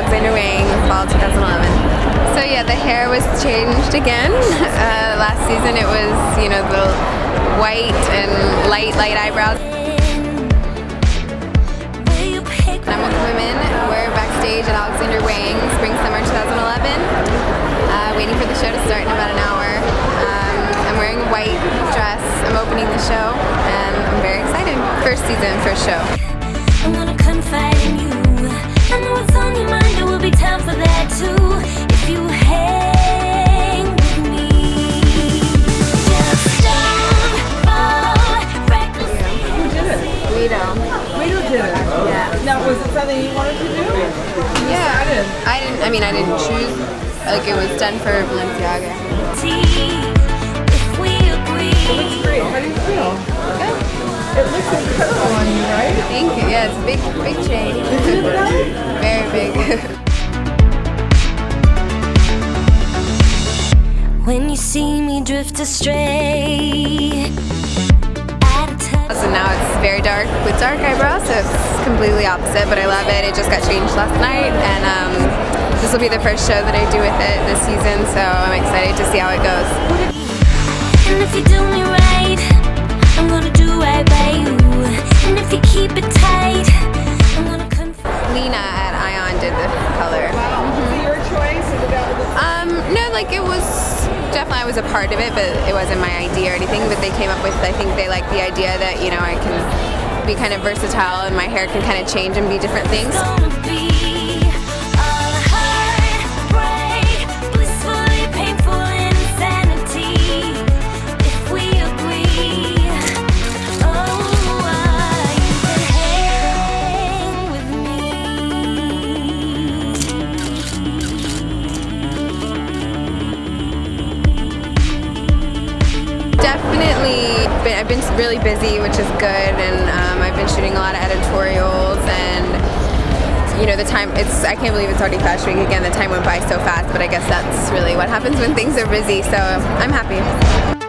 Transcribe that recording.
Alexander Wang, fall 2011. So yeah, the hair was changed again. Uh, last season it was, you know, the white and light, light eyebrows. I'm with women. We're backstage at Alexander Wang, spring summer 2011. Uh, waiting for the show to start in about an hour. Um, I'm wearing a white dress. I'm opening the show, and I'm very excited. First season, first show. You wanted to do? Yeah. decided? I didn't. I mean, I didn't choose. Like it was done for Balenciaga. If we agree. Great. How do you feel? It looks incredible on you, right? Thank you. Yeah, it's a big, big change. Isn't it right? Very big. When you see me drift astray, out of touch. so now it's very dark with dark eyebrows, so it's completely opposite. But I love it. It just got changed last night, and um, this will be the first show that I do with it this season. So I'm excited to see how it goes. And if you do me right, I'm gonna do right by you. And if you keep it tight, I'm gonna confide. Lena at Ion did the color. Wow, Was it your choice? Or did that was Um, no, like it was definitely I was a part of it, but it wasn't my idea or anything. But they came up with I think they like the idea that you know I can be kind of versatile and my hair can kind of change and be different things. Definitely, been, I've been really busy, which is good, and um, I've been shooting a lot of editorials and. You know the time. It's I can't believe it's already Fashion Week again. The time went by so fast, but I guess that's really what happens when things are busy. So I'm happy.